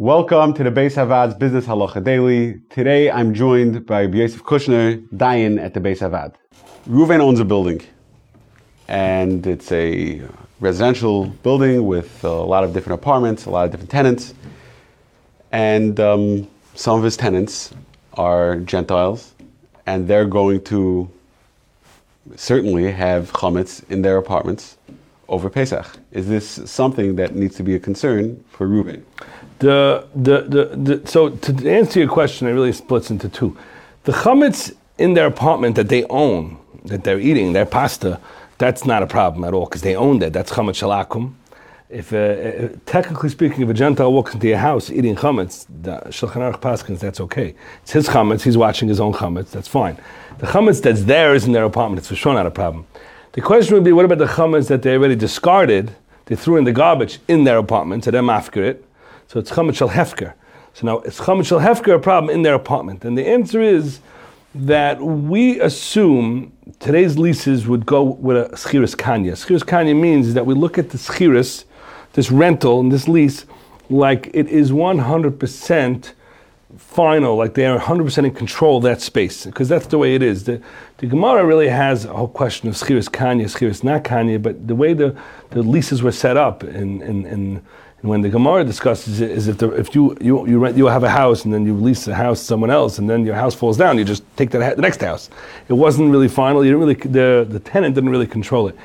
Welcome to the Beis Havad's Business Halacha Daily. Today I'm joined by Yosef Kushner, Dayan at the Beis Havad. Ruven owns a building, and it's a residential building with a lot of different apartments, a lot of different tenants, and um, some of his tenants are Gentiles, and they're going to certainly have chametz in their apartments over Pesach. Is this something that needs to be a concern for Ruven? The, the, the, the, so to answer your question, it really splits into two. The chametz in their apartment that they own, that they're eating, their pasta, that's not a problem at all because they own that. That's chametz shel akum. If, uh, uh, technically speaking, if a Gentile walks into your house eating chametz, the Shulchan Aruch paskens, that's okay. It's his chametz. He's watching his own chametz. That's fine. The chametz that's theirs in their apartment, it's for sure not a problem. The question would be, what about the chametz that they already discarded? They threw in the garbage in their apartment, so they're mafkir it. So it's chametz shel hefker. So now it's chametz shel hefker a problem in their apartment, and the answer is that we assume today's leases would go with a schiris kanya. Schiris kanya means that we look at the schiris, this rental and this lease, like it is 100% final, like they are 100% in control of that space, because that's the way it is. The, the Gemara really has a whole question of schiris kanya, schiris not kanya, but the way the, the leases were set up in, in and when the Gemara discusses it, is if, the, if you, you, you, rent, you have a house and then you lease the house to someone else and then your house falls down, you just take that, the next house. It wasn't really final. You didn't really, the, the tenant didn't really control it.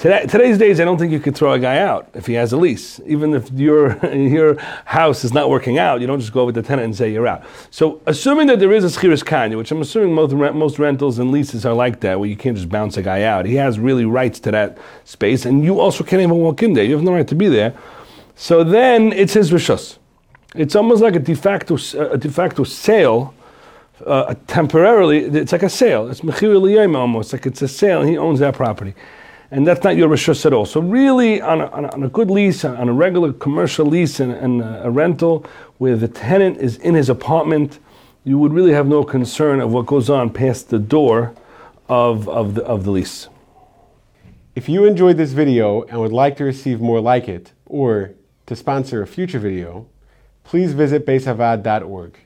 Today, today's days, I don't think you could throw a guy out if he has a lease. Even if your, your house is not working out, you don't just go with the tenant and say you're out. So, assuming that there is a schiris kanya, which I'm assuming most, most rentals and leases are like that, where you can't just bounce a guy out. He has really rights to that space, and you also can't even walk in there. You have no right to be there. So then it's his rishus. It's almost like a de facto, a de facto sale. Uh, temporarily, it's like a sale. It's mechir almost like it's a sale, he owns that property, and that's not your rishus at all. So really, on a, on a, on a good lease, on a regular commercial lease and, and a rental, where the tenant is in his apartment, you would really have no concern of what goes on past the door of, of, the, of the lease. If you enjoyed this video and would like to receive more like it, or to sponsor a future video, please visit beishavad.org.